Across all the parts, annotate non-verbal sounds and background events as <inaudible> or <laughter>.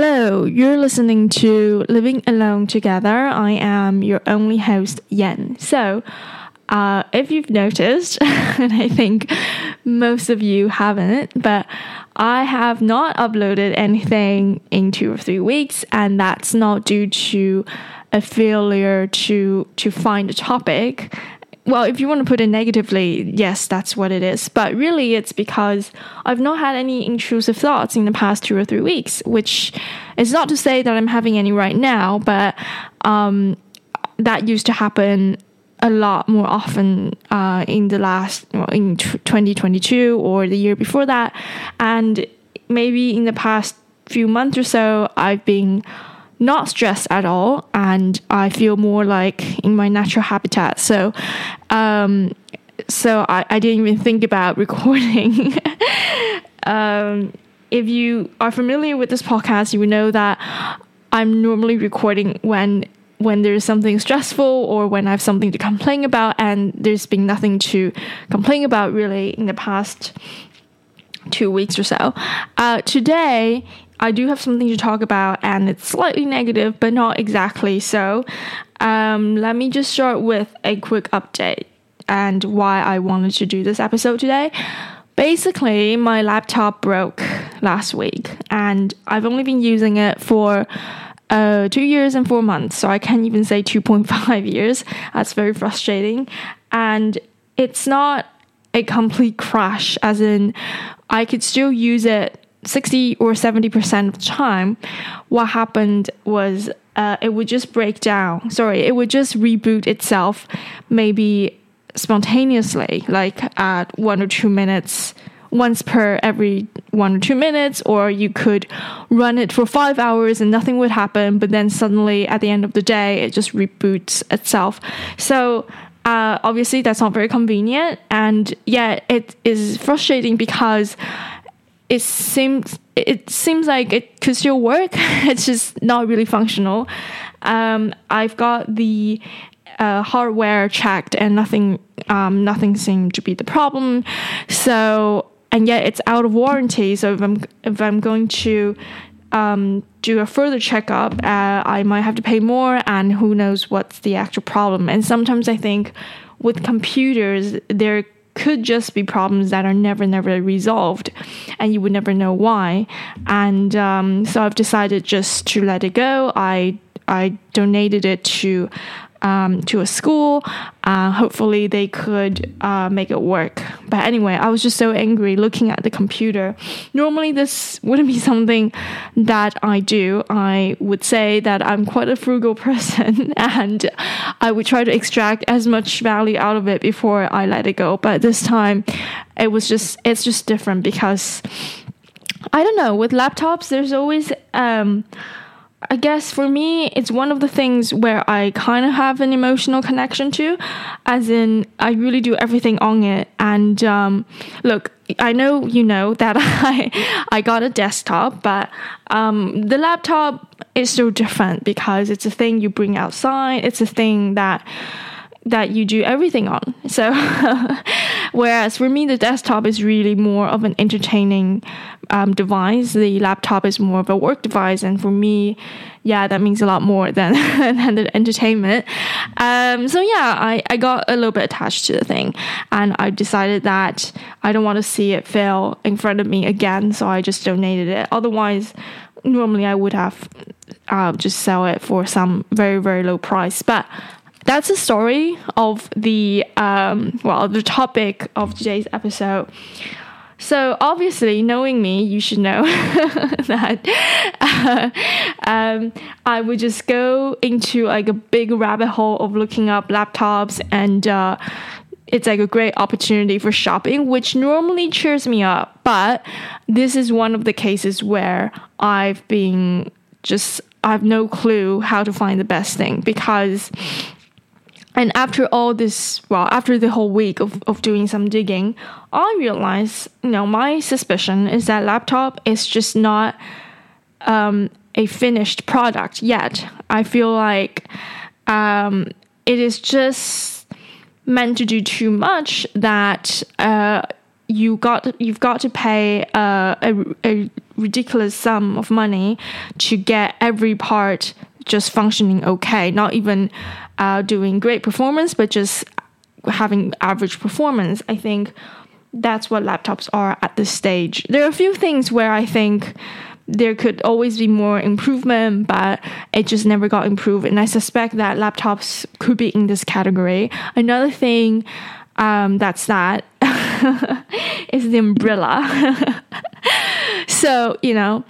Hello, you're listening to Living Alone Together. I am your only host, Yen. So, uh, if you've noticed, <laughs> and I think most of you haven't, but I have not uploaded anything in two or three weeks, and that's not due to a failure to to find a topic well, if you want to put it negatively, yes, that's what it is. But really, it's because I've not had any intrusive thoughts in the past two or three weeks, which is not to say that I'm having any right now, but um, that used to happen a lot more often uh, in the last, well, in 2022 or the year before that. And maybe in the past few months or so, I've been not stressed at all and I feel more like in my natural habitat. So, um, so I, I didn't even think about <laughs> recording. um, if you are familiar with this podcast, you would know that I'm normally recording when when there's something stressful or when I have something to complain about, and there's been nothing to complain about really in the past two weeks or so. Uh, today I do have something to talk about, and it's slightly negative, but not exactly so. Um, let me just start with a quick update and why I wanted to do this episode today. Basically, my laptop broke last week, and I've only been using it for uh, two years and four months, so I can't even say <laughs> 2.5 years. That's very frustrating. And it's not a complete crash, as in, I could still use it 60 or 70% of the time, what happened was uh, it would just break down. Sorry, it would just reboot itself maybe spontaneously, like at one or two minutes, once per every one or two minutes, or you could run it for five hours and nothing would happen, but then suddenly at the end of the day, it just reboots itself. So, uh, obviously, that's not very convenient, and yet it is frustrating because it seems it seems like it could still work. <laughs> it's just not really functional. Um, I've got the uh, hardware checked, and nothing um, nothing seemed to be the problem. So and yet it's out of warranty. So if I'm if I'm going to um, do a further checkup, uh, I might have to pay more, and who knows what's the actual problem. And sometimes I think with computers, there could just be problems that are never, never resolved, and you would never know why. And um, so I've decided just to let it go. I I donated it to um, to a school. Uh, hopefully, they could uh, make it work. But anyway, I was just so angry looking at the computer. Normally, this wouldn't be <laughs> something that I do. I would say that I'm quite a frugal <laughs> person and I would try to extract as much value out of it before I let it go. But this time, it was just, it's just different because I don't know, with laptops, there's always, um, I guess for me, it's one of the things where I kind of have an emotional connection to, as in, I really do everything on it. And um, look, I know you know that <laughs> I I got a desktop, but um, the laptop is so different because it's a thing you bring outside. It's a thing that that you do everything on. So, <laughs> whereas for me, the desktop is really more of an entertaining um, device. The laptop is more of a work device, and for me, yeah, that means a lot more than <laughs> than the entertainment. Um, so yeah, I I got a little bit attached to the thing, and I decided that I don't want to see it fail in front of me again. So I just donated it. Otherwise, normally I would have uh, just sell it for some very very low price, but that's the story of the um, well the topic of today's episode. So obviously, knowing me, you should know <laughs> that uh, um, I would just go into like a big rabbit hole of looking up laptops and. Uh, it's like a great opportunity for shopping, which normally cheers me up. But this is one of the cases where I've been just, I have no clue how to find the best thing because and after all this, well, after the whole week of, of doing some digging, I realized, you know, my suspicion is that laptop is just not um, a finished product yet. I feel like um, it is just meant to do too much that uh, you got you've got to pay uh, a, a ridiculous sum of money to get every part just functioning okay, not even uh, doing great performance, but just having average performance. I think that's what laptops are at this stage. There are a few things where I think there could always be more improvement, but it just never got improved. And I suspect that laptops could be in this category. Another thing um, that's that <laughs> is the umbrella. <laughs> so, you know,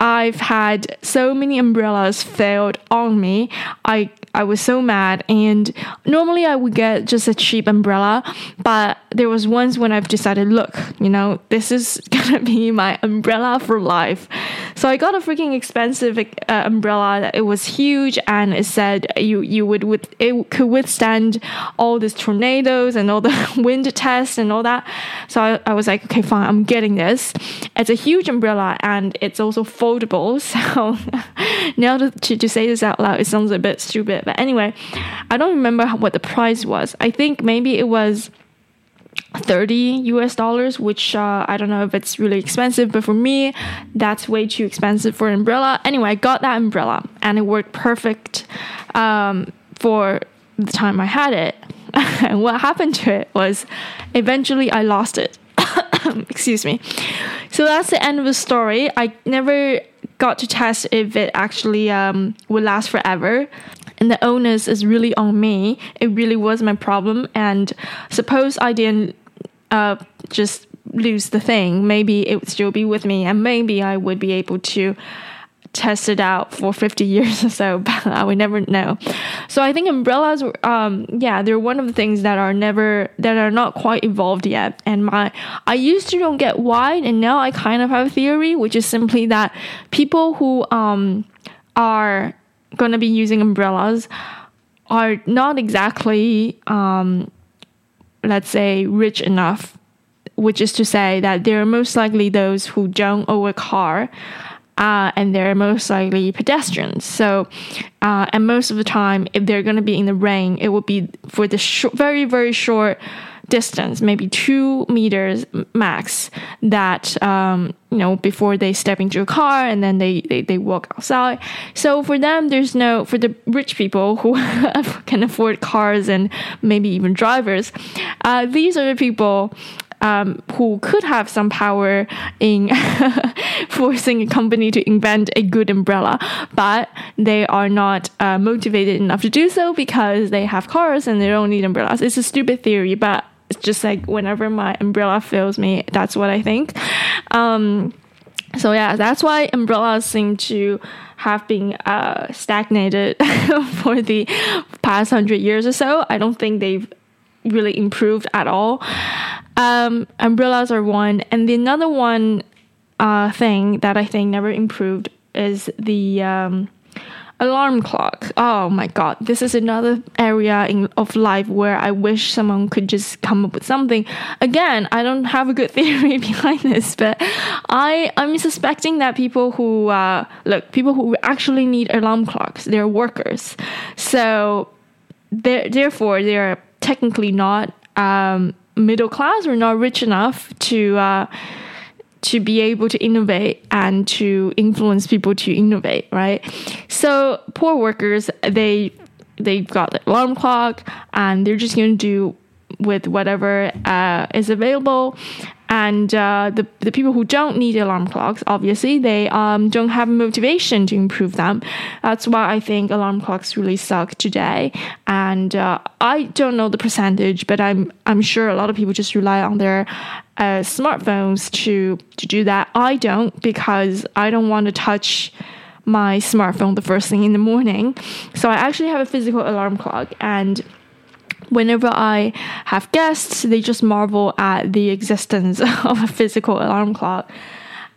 I've had so many umbrellas failed on me. I I was so mad. And normally I would get just a cheap umbrella, but there was once when I've decided, look, you know, this is <laughs> gonna be my umbrella for life. So I got a freaking expensive uh, umbrella. It was huge, and it said you you would with it could withstand all these tornadoes and all the <laughs> wind tests and all that. So I, I was like, okay, fine, I'm getting this. It's a huge umbrella, and it's also foldable. <laughs> So now to, to, to say this out loud, it sounds a bit stupid but anyway, I don't remember what the price was. I think maybe it was 30 US dollars, which uh, I don't know if it's really expensive, but for me, that's way too expensive for an umbrella. Anyway, I got that umbrella and it worked perfect um, for the time I had it. <laughs> and what happened to it was eventually I lost it. <coughs> Excuse me. So that's the end of the story. I never got to test if it actually um, would last forever and the onus is really on me. It really was my problem. And suppose I didn't uh, just lose the thing, maybe it would still be with me, and maybe I would be able to test it out for 50 <laughs> years or so, but I would never know. So I think umbrellas, um, yeah, they're one of the things that are never, that are not quite evolved yet. And my, I used to don't get why, and now I kind of have a theory, which is simply that people who, um, are going to be using umbrellas are not exactly, um, let's say, rich enough, which is to say that they're most likely those who don't own a car. Uh, and they're most likely pedestrians. So, uh, and most of the time, if they're going to be in the rain, it will be for the sh- very, very short distance, maybe two meters max, that um, you know before they step into a car and then they, they, they walk outside. So for them, there's no for the rich people who <laughs> can afford cars and maybe even drivers. Uh, these are the people um, who could have some power in <laughs> forcing a company to invent a good umbrella, but they are not uh, motivated enough to do so because they have cars and they don't need umbrellas. It's a stupid theory, but it's just like whenever my umbrella fails me, that's what I think. Um, so yeah, that's why umbrellas seem to have been uh, stagnated <laughs> for the past hundred years or so. I don't think they've really improved at all. Um, umbrellas are one, and the another one uh, thing that I think never improved is the um, alarm clock. Oh my god, this is another area in, of life where I wish someone could just come up with something. Again, I don't have a good <laughs> theory behind this, but I I'm suspecting that people who uh, look people who actually need alarm clocks, they're workers, so they're, therefore they're technically not um, middle class or not rich enough to. Uh, to be able to innovate and to influence people to innovate, right? So poor workers, they they've got the alarm clock and they're just going to do with whatever uh, is available. And uh, the, the people who don't need alarm clocks, obviously, they um, don't have motivation to improve them. That's why I think alarm clocks really suck today. And uh, I don't know the percentage, but I'm I'm sure a lot of people just rely on their uh, smartphones to to do that. I don't because I don't want to touch my smartphone the first thing in the morning. So I actually have a physical alarm clock and whenever I have guests, they just marvel at the existence <laughs> of a physical alarm clock.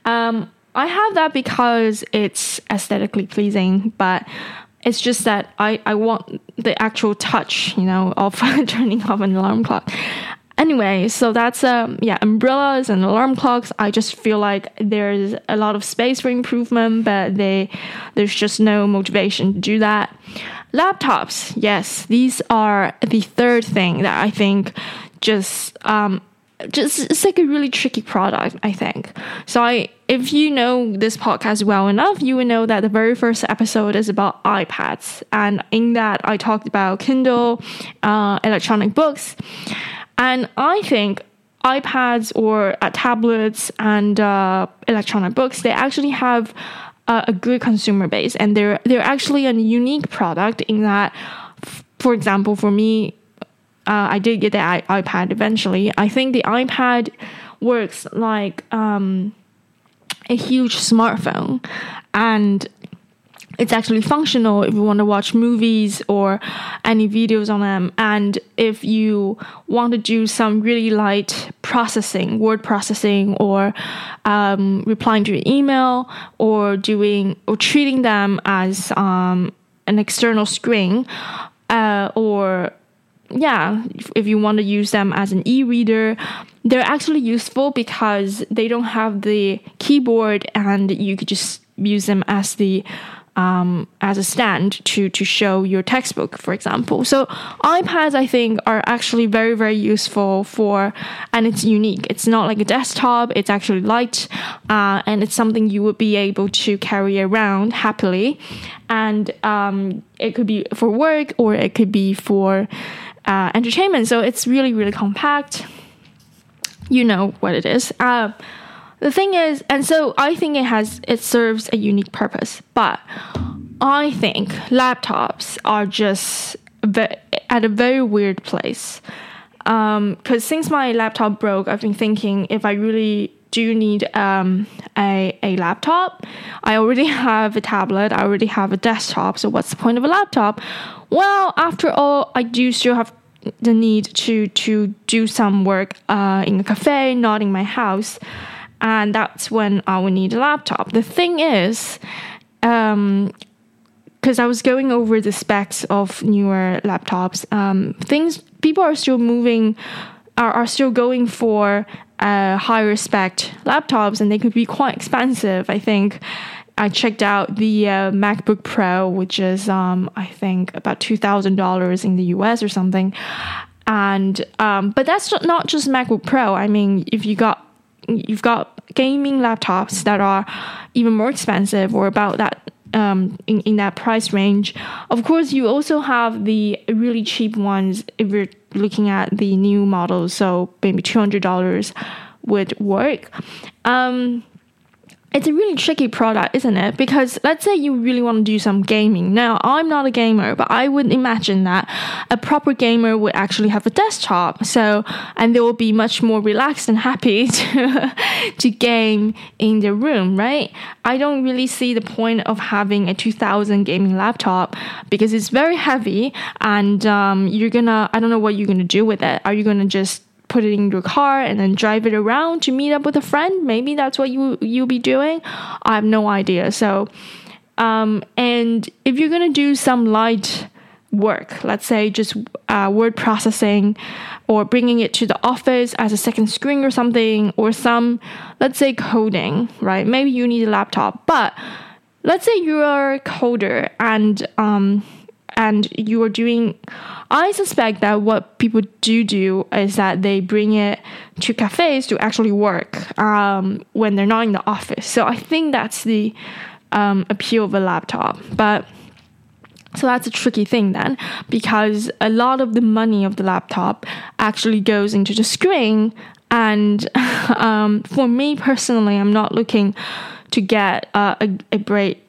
Um, I have that because it's aesthetically pleasing, but it's just that I, I want the actual touch, you know, of <laughs> turning off an alarm clock. Anyway, so that's um yeah, umbrellas and alarm clocks. I just feel like there's a lot of space for improvement, but they there's just no motivation to do that. Laptops, yes, these are the third thing that I think just um just it's like a really tricky product, I think. So I if you know this podcast well enough, you will know that the very first episode is about iPads, and in that I talked about Kindle, uh, electronic books, and I think iPads or uh, tablets and uh, electronic books they actually have uh, a good consumer base, and they're they're actually a unique product in that, for example, for me uh, I did get the iPad eventually. I think the iPad works like um, a huge smartphone, and it's actually functional if you want to watch movies or any videos on them. And if you want to do some really light processing, word processing, or um, replying to your email, or doing or treating them as um, an external screen, uh, or yeah, if, if you want to use them as an e-reader, they're actually useful because they don't have the keyboard and you could just use them as the um, as a stand to to show your textbook, for example. So iPads, I think, are actually very very useful for, and it's unique. It's not like a desktop. It's actually light, uh, and it's something you would be able to carry around happily, and um, it could be for work or it could be for uh, entertainment. So it's really, really compact. You know what it is. Uh, the thing is, and so I think it has it serves a unique purpose. But I think laptops are just at a very weird place. Because um, since my laptop broke, I've been thinking if I really do need um, a, a laptop. I already <laughs> have a tablet, I already have a desktop, so what's the point of a laptop? Well, after all, I do still have the need to to do some work uh, in a cafe, not in my house, and that's when I would need a laptop. The thing is, um, because I was going over the specs of newer laptops, um, things people are still moving, are, are still going for uh, higher spec laptops, and they could be quite expensive. I think I checked out the uh, MacBook Pro, which is um, I think about two thousand dollars in the US or something. And um, but that's not just MacBook Pro. I mean, if you got you've got gaming laptops that are even more expensive or about that um, in, in that price range. Of course, you also have the really cheap ones if you're looking at the new models. So maybe two hundred dollars would work. Um, it's a really tricky product, isn't it? Because let's say you really want to do some gaming. Now, I'm not a gamer, but I would imagine that a proper gamer would actually have a desktop. So, and they will be much more relaxed and happy <laughs> to, to game in their room, right? I don't really see the point of having a 2000 gaming laptop because it's very heavy and um, you're gonna, I don't know what you're gonna do with it. Are you gonna just put it in your car and then drive it around to meet up with a friend. Maybe that's what you you'll be doing. I have no idea. So, um, and if you're gonna do some light work, let's say just uh, word processing or bringing it to the office as a second screen or something, or some, let's say coding, right? Maybe you need a laptop, but let's say you're a coder and um, and you are doing i suspect that what people do do is that they bring it to cafes to actually work um, when they're not in the office so i think that's the um, appeal of a laptop but so that's a tricky thing then, because a lot of the money of the laptop actually goes into the screen. And <laughs> um, for me personally, I'm not looking to get uh, a, a great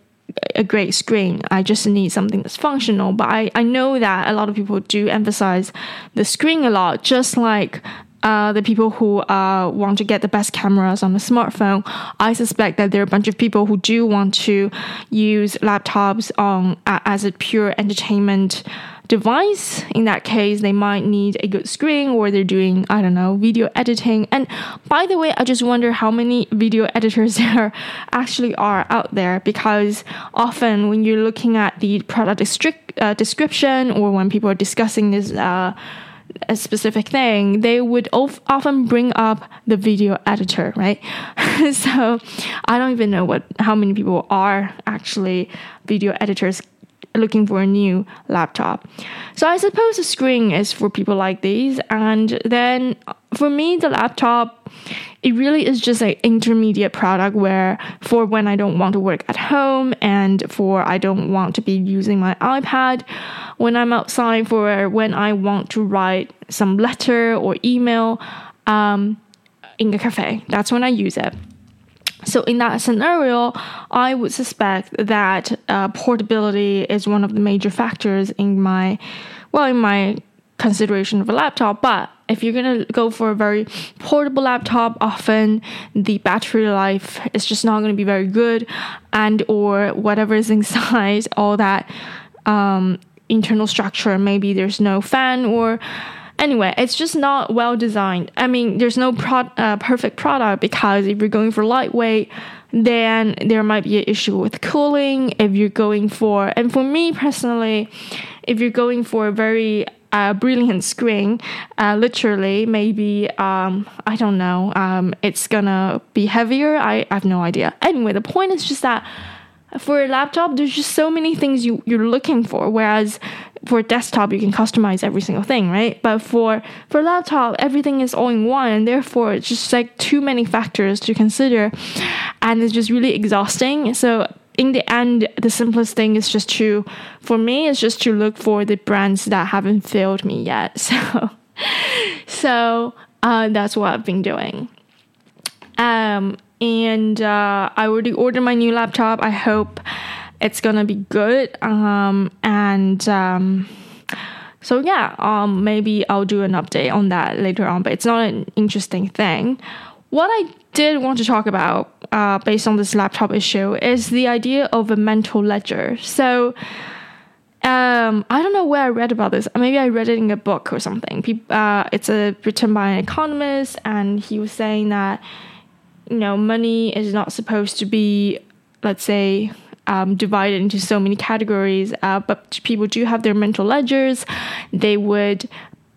a great screen. I just need something that's functional. But I, I know that a lot of people do emphasize the screen a lot, just like uh, the people who uh, want to get the best cameras on a smartphone. I suspect that there are a bunch of people who do want to use laptops on uh, as a pure entertainment device. In that case, they might need a good screen or they're doing, I don't know, video editing. And by the way, I just wonder how many video editors <laughs> there actually are out there because often when you're looking at the product uh, description or when people are discussing this, uh, a specific thing, they would of, often bring up the video editor, right? <laughs> so I don't even know what how many people are actually video editors looking for a new laptop. So I suppose the screen is for people like these. And then for me, the laptop, it really is just an intermediate product where for when I don't want to work at home and for I don't want to be using my iPad when I'm outside for when I want to write some letter or email um, in a cafe. That's when I use it. So in that scenario, I would suspect that uh, portability is one of the major factors in my, well, in my consideration of a laptop. But if you're gonna go for a very portable laptop, often the battery life is just not gonna be very good, and or whatever is <laughs> inside, all that um, internal structure, maybe there's no fan or Anyway, it's just not well designed. I mean, there's no pro- uh, perfect product because if you're going for lightweight, then there might be an issue with cooling. If you're going for, and for me personally, if you're going for a very uh, brilliant screen, uh, literally, maybe, um, I don't know, um, it's gonna be heavier. I, I have no idea. Anyway, the point is just that for a laptop, there's just so many things you, you're looking for. Whereas for desktop, you can customize every single thing, right? But for for laptop, everything is all in one, and therefore it's just like too many factors to consider, and it's just really exhausting. So in the end, the simplest thing is just to, for me, is just to look for the brands that haven't failed me yet. <laughs> So, so uh, that's what I've been doing. Um, and uh, I already ordered my new laptop. I hope it's gonna be good. Um, and um, so yeah, um, maybe I'll do an update on that later on. But it's not an interesting thing. What I did want to talk about, uh, based on this laptop issue, is the idea of a mental ledger. So. Um, I don't know where I read about this. Maybe I read it in a book or something. uh, it's a, written by an economist, and he was saying that you know money is not supposed to be, let's say, um, divided into so many categories, uh, but people do have their mental ledgers. They would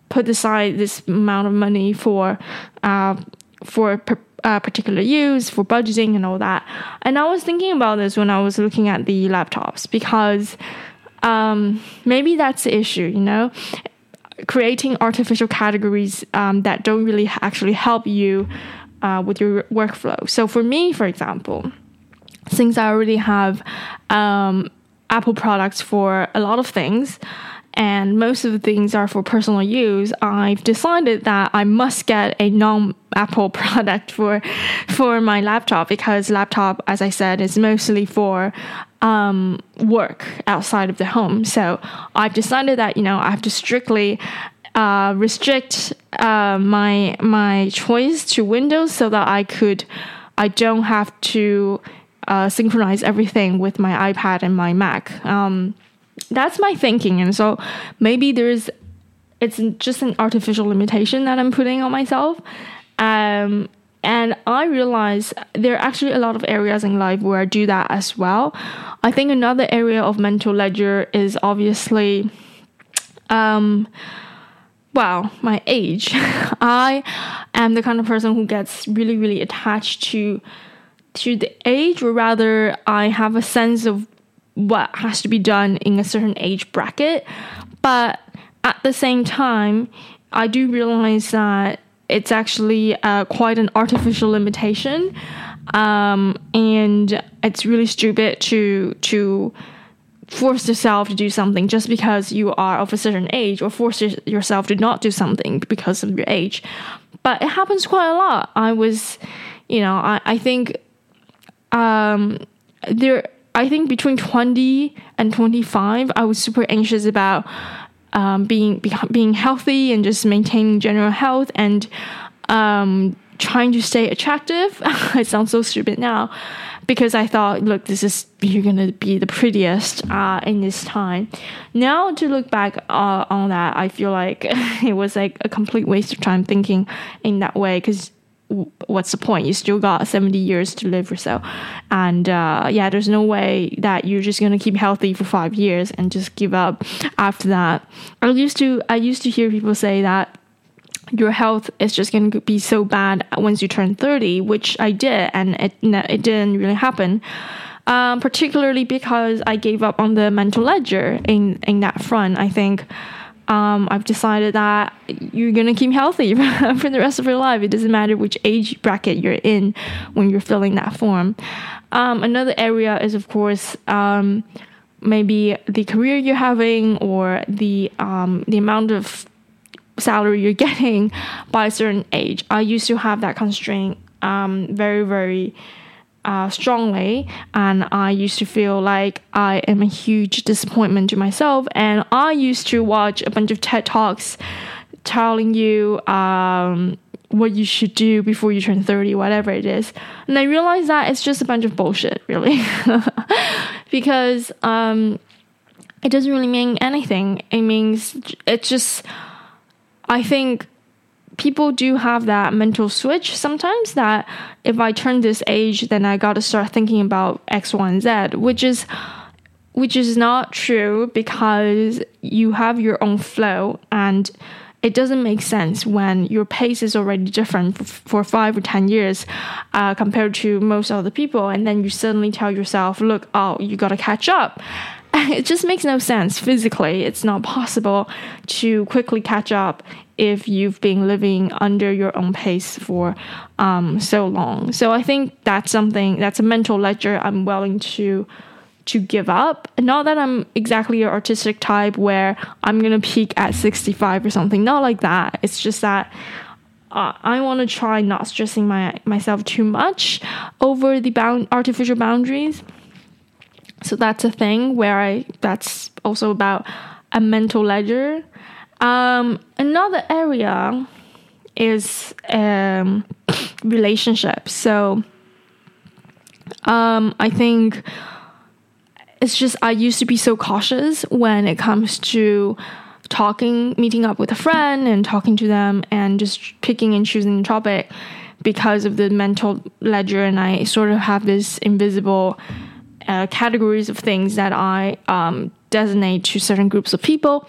put aside this amount of money for uh, for per, uh, particular use, for budgeting and all that. And I was thinking about this when I was looking at the laptops because um, maybe that's the issue, you know. Creating artificial categories um, that don't really actually help you uh, with your workflow. So, for me, for example, since I already have um, Apple products for a lot of things, and most of the things are for personal use, I've decided that I must get a non-Apple <laughs> product for for my laptop because laptop, as I said, is mostly for um, work outside of the home. So I've decided that you know I have to strictly uh, restrict uh, my my choice to Windows so that I could I don't have to uh, synchronize everything with my iPad and my Mac. Um, that's my thinking, and so maybe there's it's just an artificial limitation that I'm putting on myself. Um, and I realize there are actually a lot of areas in life where I do that as well. I think another area of mental ledger is obviously, um, well, my age. <laughs> I am the kind of person who gets really, really attached to to the age, or rather, I have a sense of what has to be done in a certain age bracket. But at the same time, I do realize that it's actually uh, quite an artificial limitation, um, and it's really stupid to to force yourself to do something just because you are of a certain age, or force yourself to not do something because of your age. But it happens quite a lot. I was, you know, I, I think um, there I think between 20 and 25, I was super anxious about um, being be, being healthy and just maintaining general health and um, trying to stay attractive. <laughs> it sounds so stupid now because I thought, look, this is you're gonna be the prettiest uh, in this time. Now to look back uh, on that, I feel like <laughs> it was like a complete waste of time thinking in that way because what's the point? You still got 70 years to live or so. And uh, yeah, there's no way that you're just gonna keep healthy for five years and just give up after that. I used to I used to hear people say that your health is just going to be so bad once you turn 30 which i did and it it didn't really happen um, particularly because I gave up on the mental ledger in in that front. I think um, I've decided that you're gonna keep healthy <laughs> for the rest of your life. It doesn't matter which age bracket you're in when you're filling that form. Um, another area is, of course, um, maybe the career you're having or the um, the amount of salary you're <laughs> getting by a certain age. I used to have that constraint um, very, very uh, strongly, and I used to feel like I am a huge disappointment to myself. And I used to watch a bunch of TED Talks telling you um, what you should do before you turn 30, whatever it is. And I realized that it's just a bunch of bullshit, really. <laughs> because um, it doesn't really mean anything. It means it's just, I think people do have that mental switch sometimes that if I turn this age, then I got to start thinking about X, Y, and Z, which is which is not true because you have your own flow and it doesn't make sense when your pace is already different for, five or ten years uh, compared to most other people. And then you suddenly tell yourself look oh you got to catch up <laughs> it just makes no sense physically it's not possible to quickly catch up if you've been living under your own pace for um, so long. So I think that's something that's a mental ledger I'm willing to to give up. Not that I'm exactly an artistic type where I'm gonna peak at 65 or something. Not like that. It's just that uh, I want to try not stressing my myself too much over the bound artificial boundaries. So that's a thing where I that's also about a mental ledger um, another area is um, <coughs> relationships. So um, I think it's just I used to be so cautious when it comes to talking, meeting up with a friend and talking to them and just picking and choosing the topic because of the mental ledger. And I sort of have this invisible uh, categories of things that I um, designate to certain groups of people.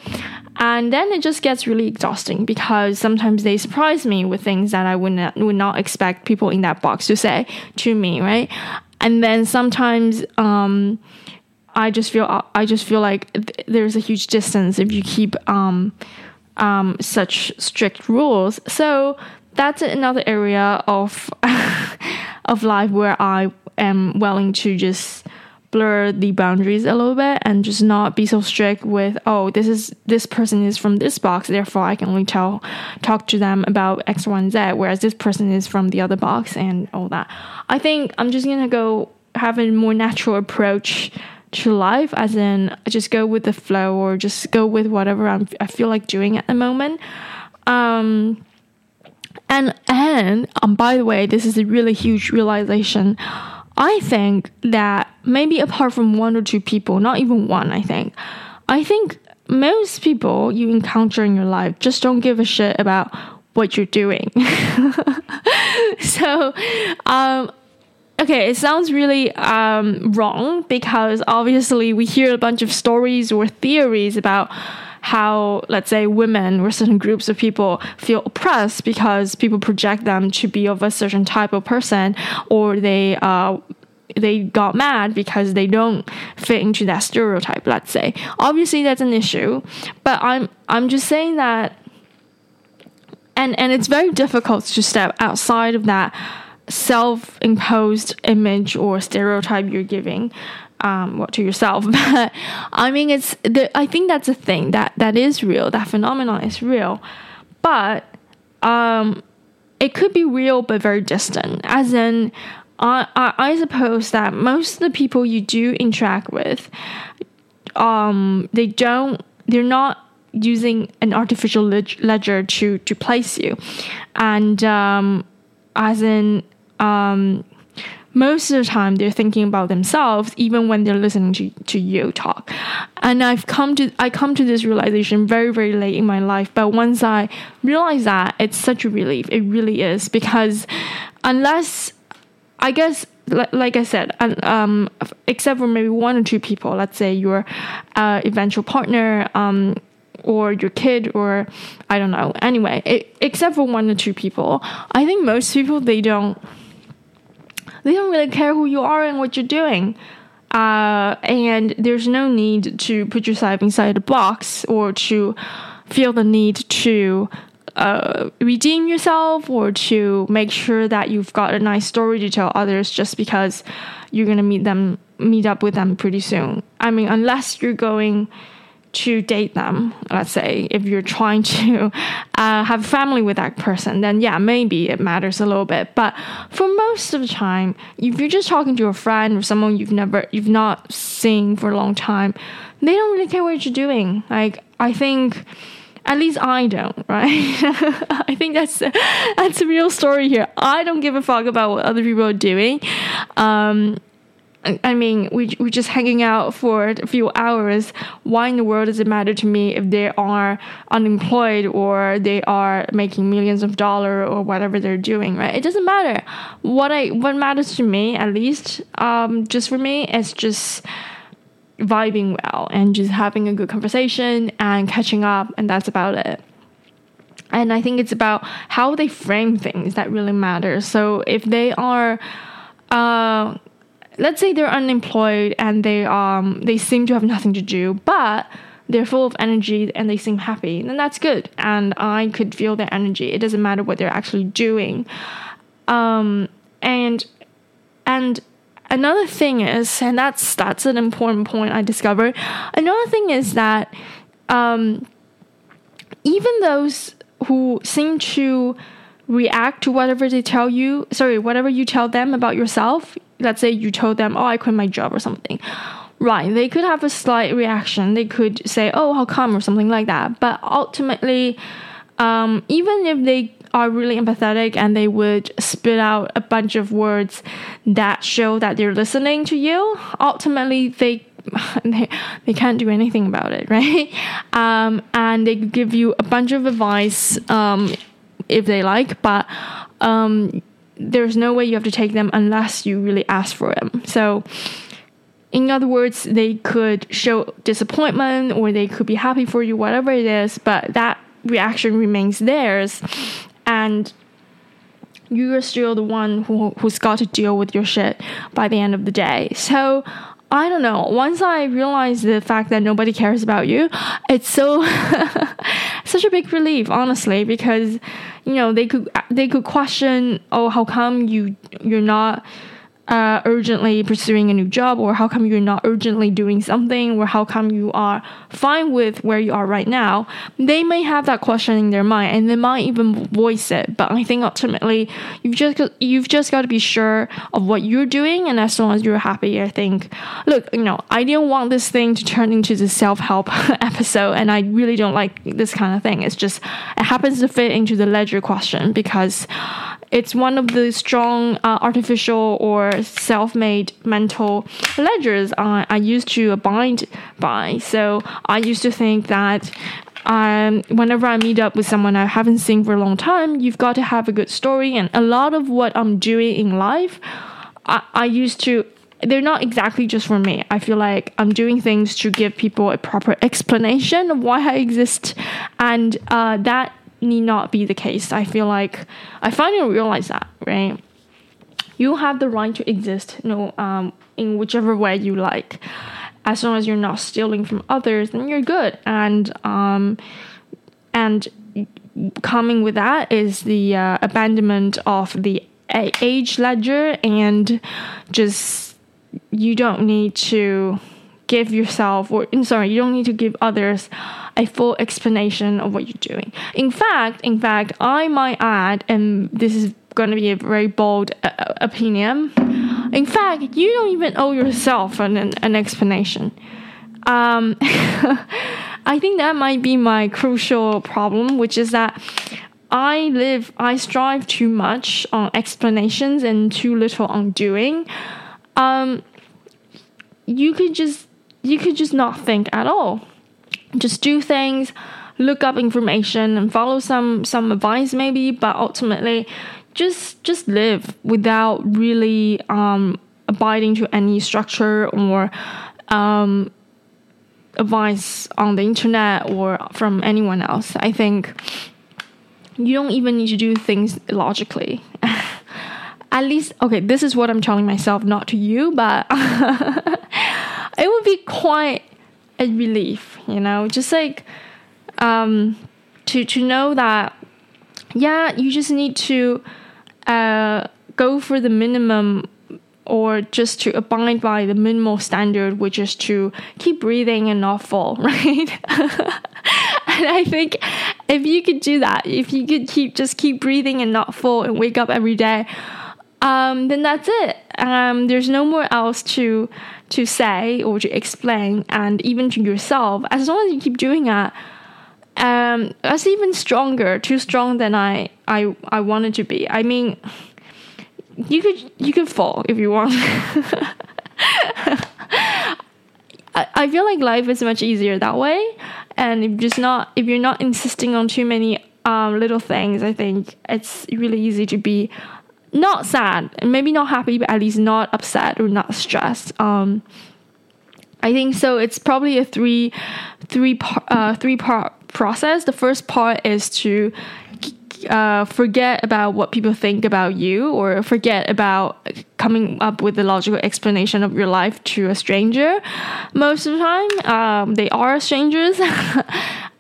And then it just gets really exhausting because sometimes they surprise me with things that I would not, would not expect people in that box to say to me, right? And then sometimes um, I just feel I just feel like th- there's a huge distance if you keep um, um, such strict rules. So that's another area of <laughs> of life where I am willing to just blur the boundaries a little bit and just not be so strict with oh this is this person is from this box therefore i can only tell talk to them about x y and z whereas this person is from the other box and all that. I think i'm just gonna go have a more natural approach to life as in just go with the flow or just go with whatever I'm, i feel like doing at the moment. Um and and um by the way this is a really huge realization I think that maybe apart from one or two people, not even one, I think, I think most people you encounter in your life just don't give a shit about what you're doing. <laughs> so, um, okay, it sounds really um, wrong because obviously we hear a bunch of stories or theories about how, let's say, women or certain groups of people feel oppressed because people project them to be of a certain type of person, or they uh, they got mad because they don't fit into that stereotype. Let's say, obviously that's an issue, but I'm I'm just saying that, and and it's very difficult to step outside of that self-imposed image or stereotype you're giving um, what to yourself. <laughs> But I mean, it's the, I think that's a thing that that is real. That phenomenon is real, but um, it could be real but very distant. As in, I, I, I suppose that most of the people you do interact with, um, they don't. They're not using an artificial ledger to to place you, and um, as in um, most of the time they're thinking about themselves even when they're listening to, to you talk and i've come to i come to this realization very very late in my life but once i realize that it's such a relief it really is because unless i guess like I said, um, except for maybe one or two people, let's say your uh, eventual partner, um, or your kid, or I don't know. Anyway, it, except for one or two people, I think most people they don't they don't really care who you are and what you're doing. uh, and there's no need to put yourself inside a box or to feel the need to uh, redeem yourself or to make sure that you've got a nice story to tell others just because you're gonna meet them meet up with them pretty soon. I mean, unless you're going to date them, let's say, if you're trying to uh, have family with that person, then yeah, maybe it matters a little bit. But for most of the time, if you're just talking to a friend or someone you've never, you've not seen for a long time, they don't really care what you're doing. Like, I think at least I don't, <laughs> right? I think that's that's a real story here. I don't give a fuck about what other people are doing. Um, I mean, we we're just hanging out for a few hours. Why in the world does it matter to me if they are unemployed or they are making millions of dollars or whatever they're doing, right? It doesn't matter. What I what matters to me, at least, um, just for me, is just vibing well and just having a good conversation and catching up, and that's about it. And I think it's about how they frame things that really matters. So if they are, uh, let's say they're unemployed and they um they seem to have nothing to do, but they're full of energy and they seem happy, then that's good. And I could feel their energy. It doesn't matter what they're actually doing. Um, and and another thing is, and that's that's an important point I discovered. Another thing is that um, even those who seem to react to whatever they tell you, sorry, whatever you tell them about yourself. Let's say you told them, "Oh, I quit my job" or something. Right, they could have a slight reaction. They could say, "Oh, how come?" or something like that. But ultimately, um, even if they are really empathetic and they would spit out a bunch of words that show that they're listening to you, ultimately they <laughs> they, they can't do anything about it, <laughs> right? Um, and they give you a bunch of advice um, if they like, but um, there's no way you have to take them unless you really ask for them. So, in other words, they could show disappointment or they could be happy for you, whatever it is, but that reaction remains theirs and you're still the one who, who's got to deal with your shit by the end of the day. So I don't know. Once I realized the fact that nobody cares about you, it's so <laughs> such a big relief, honestly, because you know they could they could question, oh, how come you you're not uh, urgently pursuing a new job, or how come you're not urgently doing something, or how come you are fine with where you are right now, they may have that question in their mind, and they might even voice it. But I think ultimately, you've just you've just got to be sure of what you're doing, and as long as you're happy, I think. Look, you know, I didn't want this thing to turn into the self help <laughs> episode, and I really don't like this kind of thing. It's just it happens to fit into the ledger question because it's one of the strong uh, artificial or self-made mental ledgers I, I used to abide by. So I used to think that um, whenever I meet up with someone I haven't seen for a long time, you've got to have a good story. And a lot of what I'm doing in life, I, I used to they're not exactly just for me. I feel like I'm doing things to give people a proper explanation of why I exist, and uh, that need not be the case. I feel like I finally realized that, right? You have the right to exist, you know, um, in whichever way you like. As long as you're not stealing from others, then you're good. And um, and coming with that is the uh, abandonment of the age ledger and just you don't need to give yourself or sorry you don't need to give others a full explanation of what you're doing. In fact, in fact, I might add, and this is going to be a very bold uh, uh, opinion. In fact, you don't even owe yourself an, an explanation. Um, <laughs> I think that might be my crucial problem, which is that I live, I strive too much on explanations and too little on doing. Um, you could just, you could just not think at all just do things look up information and follow some some advice maybe but ultimately just just live without really um, abiding to any structure or um, advice on the internet or from anyone else. I think you don't even need to do things logically. <laughs> At least okay this is what i'm telling myself not to you but <laughs> it would be quite a relief, you know, just like um, to to know that yeah, you just need to uh, go for the minimum or just to abide by the minimal standard, which is to keep breathing and not fall, <laughs> right? and I think if you could do that, if you could keep just keep breathing and not fall and wake up every day, um, then that's it. Um, there's no more else to to say or to explain, and even to yourself. As long as you keep doing that, um, that's even stronger, too strong than I I I wanted to be. I mean, you could you could fall if you want. <laughs> I, I feel like life is much easier that way, and if just not if you're not insisting on too many um, little things, I think it's really easy to be not sad maybe not happy, but at least not upset or not stressed. Um, I think so. It's probably a three, three part, uh, three part process. The first part is to uh, forget about what people think about you or forget about coming up with a logical explanation of your life to a stranger. Most of the time, um, they are strangers. <laughs>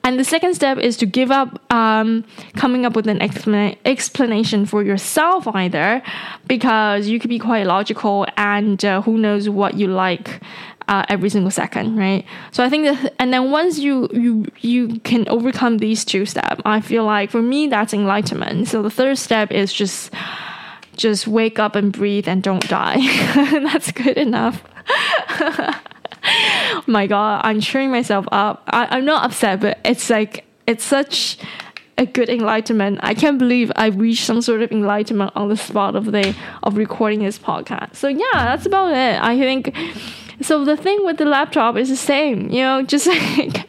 And the second step is to give up um, coming up with an explan- explanation for yourself either, because you could be quite logical and uh, who knows what you like uh, every single second, right? So I think that, and then once you you you can overcome these two steps, I feel like for me that's enlightenment. So the third step is just just wake up and breathe and don't die. <laughs> that's good enough. <laughs> my god, I'm cheering myself up. I, I'm not upset, but it's like it's such a good enlightenment. I can't believe I reached some sort of enlightenment on the spot of the of recording this podcast. So yeah, that's about it. I think so the thing with the laptop is the same, you know, <laughs> just like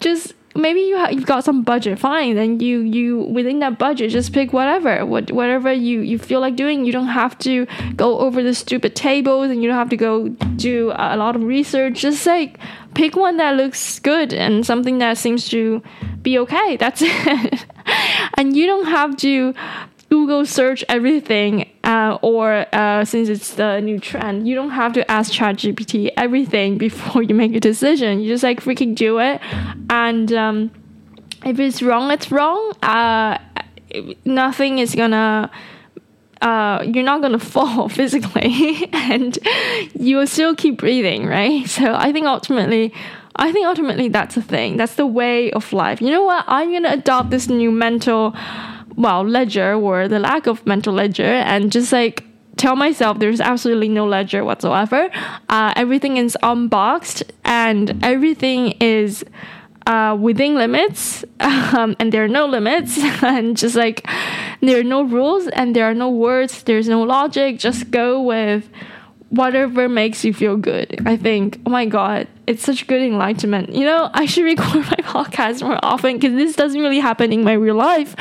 just maybe you have, you've got some budget fine then you you within that budget just pick whatever what whatever you you feel like doing. You don't have to go over the stupid tables and you don't have to go do a lot of research. Just like pick one that looks good and something that seems to be okay. That's <laughs> it. And you don't have to Google search everything, uh, or uh, since it's the new trend, you don't have to ask ChatGPT everything before you make a decision. You just like freaking do it, and um, if it's wrong, it's wrong. Uh, nothing is gonna. Uh, you're not gonna <laughs> fall physically, and you will still keep breathing, right? <laughs> So I think ultimately. I think ultimately that's the thing. That's the way of life. You know what? I'm gonna adopt this new mental well ledger or the lack of mental ledger and just like tell myself there's absolutely no ledger whatsoever. Uh, everything is unboxed and everything is uh, within limits <laughs> um, and there are no limits <laughs> and just like there are no rules and there are no words there's no logic. Just go with whatever makes you feel good. I think, oh my God, it's such good enlightenment. You know, I should record <laughs> my podcast more often because this doesn't really happen in my real life.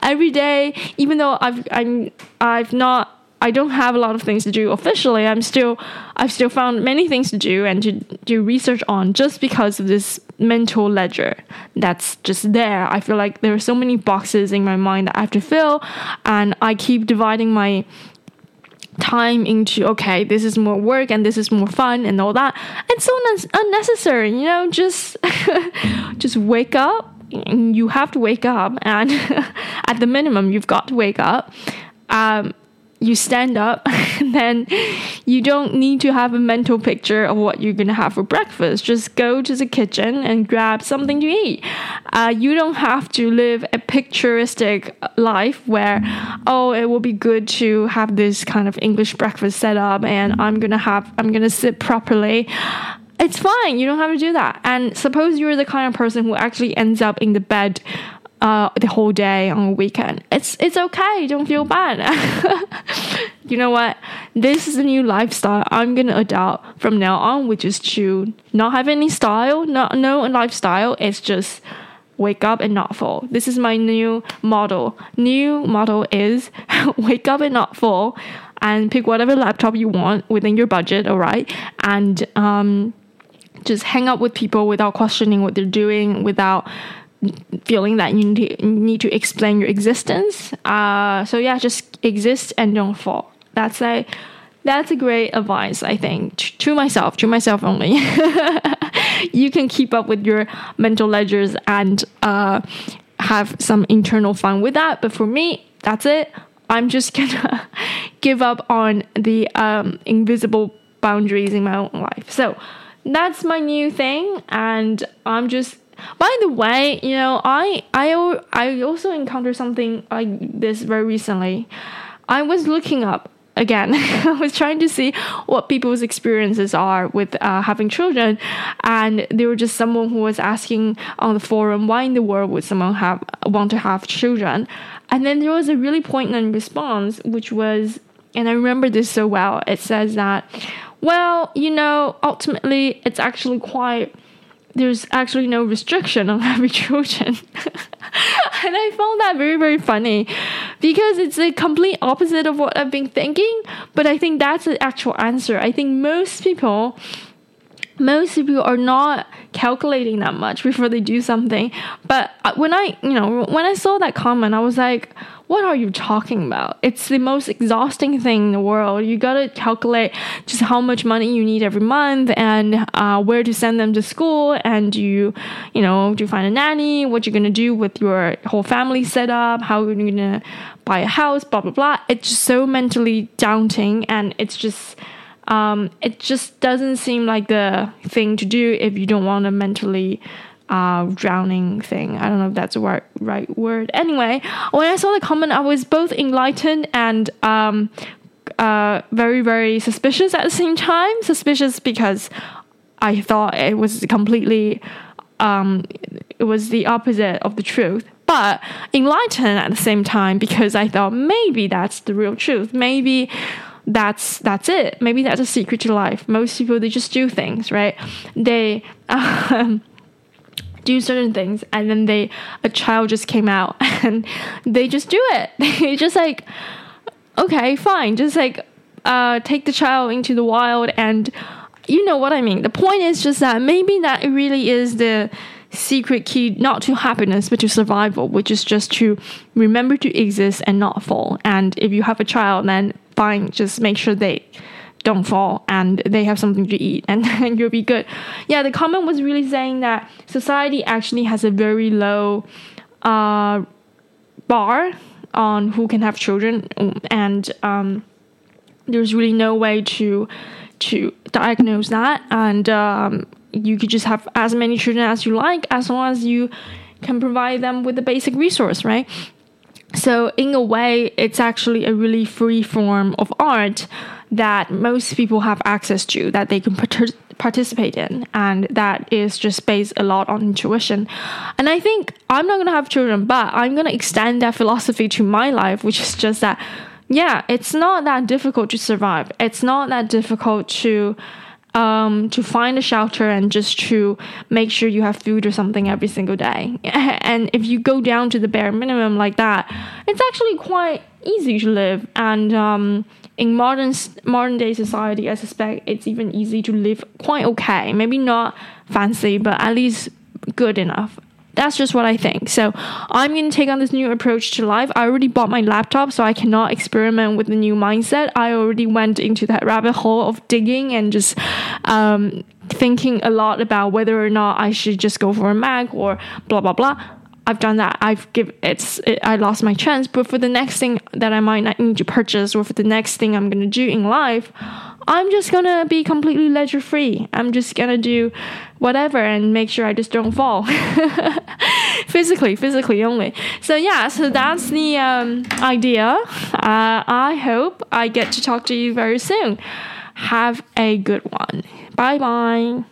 Every day, even though I've I'm I've not I don't have a lot of things to do officially. I'm still I've still found many things to do and to do research on just because of this mental ledger that's just there. I feel like there are so many boxes in my mind that I have to fill and I keep dividing my time into okay this is more work and this is more fun and all that. It's so un- unnecessary you know just <laughs> just wake up. You have to wake up and <laughs> at the minimum you've got to wake up. Um, you stand up, <laughs> <laughs> then you don't need to have a mental picture of what you're gonna have for breakfast. Just go to the kitchen and grab something to eat. Uh, you don't have to live a picturesque life where, oh, it will be good to have this kind of English breakfast set up and I'm gonna have, I'm gonna sit properly it's fine. You don't have to do that. And suppose you're the kind of person who actually ends up in the bed uh, the whole day on a weekend. It's it's okay. Don't feel bad. <laughs> <laughs> you know what? This is a new lifestyle I'm gonna adopt from now on, which is to not have any style, not no lifestyle. It's just wake up and not fall. This is my new model. New model is <laughs> wake up and not fall, and pick whatever laptop you want within your budget. All right, and um, just hang out with people without questioning what they're doing, without feeling that you need to, need to explain your existence. Uh, so yeah, just exist and don't fall. That's like that's a great advice, I think, to myself, to myself only. <laughs> you can keep up with your mental ledgers and uh, have some internal fun with that. But for me, that's it. I'm just <laughs> gonna give up on the um, invisible boundaries in my own life. So that's my new thing, and I'm just. By the way, you know, I I I also encountered something like this very recently. I was looking up again. <laughs> I was trying to see what people's experiences are with uh, having children, and there was just someone who was asking on the forum, "Why in the world would someone have want to have children?" And then there was a really poignant response, which was, and I remember this so well. It says that, well, you know, ultimately, it's actually quite there's actually no restriction on <laughs> having children. <laughs> and I found that very, very funny because it's the complete opposite of what I've been thinking. But I think that's the actual answer. I think most people most people are not calculating that much before they do something. But uh, when I, you know, when I saw that comment, I was like, what are you talking about? It's the most exhausting thing in the world. You gotta calculate just how much money you need every month and uh, where to send them to school, and you, you know, to find a nanny, what you're gonna do with your whole family set up? how you're gonna buy a house, blah blah blah. It's just so mentally daunting, and it's just um, it just doesn't seem like the thing to do if you don't want to mentally uh, drowning thing. I don't know if that's the right, right word. Anyway, when I saw the comment, I was both enlightened and um, uh, very, very suspicious at the same time. Suspicious because I thought it was completely, um, it was the opposite of the truth. But enlightened at the same time because I thought maybe that's the real truth. Maybe that's that's it. Maybe that's a secret to life. Most people they just do things, right? They <laughs> um, do certain things, and then they a child just came out, <laughs> and they just do it. <laughs> They just like, okay, fine, just like uh, take the child into the wild, and you know what I mean. The point is just that maybe that really is the secret key not to happiness but to survival which is just to remember to exist and not fall and if you have a child then fine just make sure they don't fall and they have something to eat <laughs> and, and you'll be good yeah the comment was really saying that society actually has a very low uh, bar on who can have children and um, there's really no way to to diagnose that and um, you could just have as many children as you like as long as you can provide them with the basic resource, right? So, in a way, it's actually a really free form of art that most people have access to, that they can participate in, and that is just based a lot on intuition. And I think I'm not gonna have children, but I'm gonna extend that philosophy to my life, which is just that, yeah, it's not that difficult to survive. It's not that difficult to um, to find a shelter and just to make sure you have food or something every single day. <laughs> and if you go down to the bare minimum like that, it's actually quite easy to live. And um, in modern modern day society, I suspect it's even easy to live quite okay. Maybe not fancy, but at least good enough. That's just what I think. So I'm going to take on this new approach to life. I already bought my laptop, so I cannot experiment with the new mindset. I already went into that rabbit hole of digging and just um, thinking a lot about whether or not I should just go for a Mac or blah blah blah. I've done that. I've give it's it, I lost my chance. But for the next thing that I might not need to purchase, or for the next thing I'm gonna do in life, I'm just gonna be completely ledger free. I'm just gonna do whatever and make sure I just don't fall. <laughs> physically, physically only. So yeah, so that's the um, idea. Uh, I hope I get to talk to you very soon. Have a good one. Bye bye.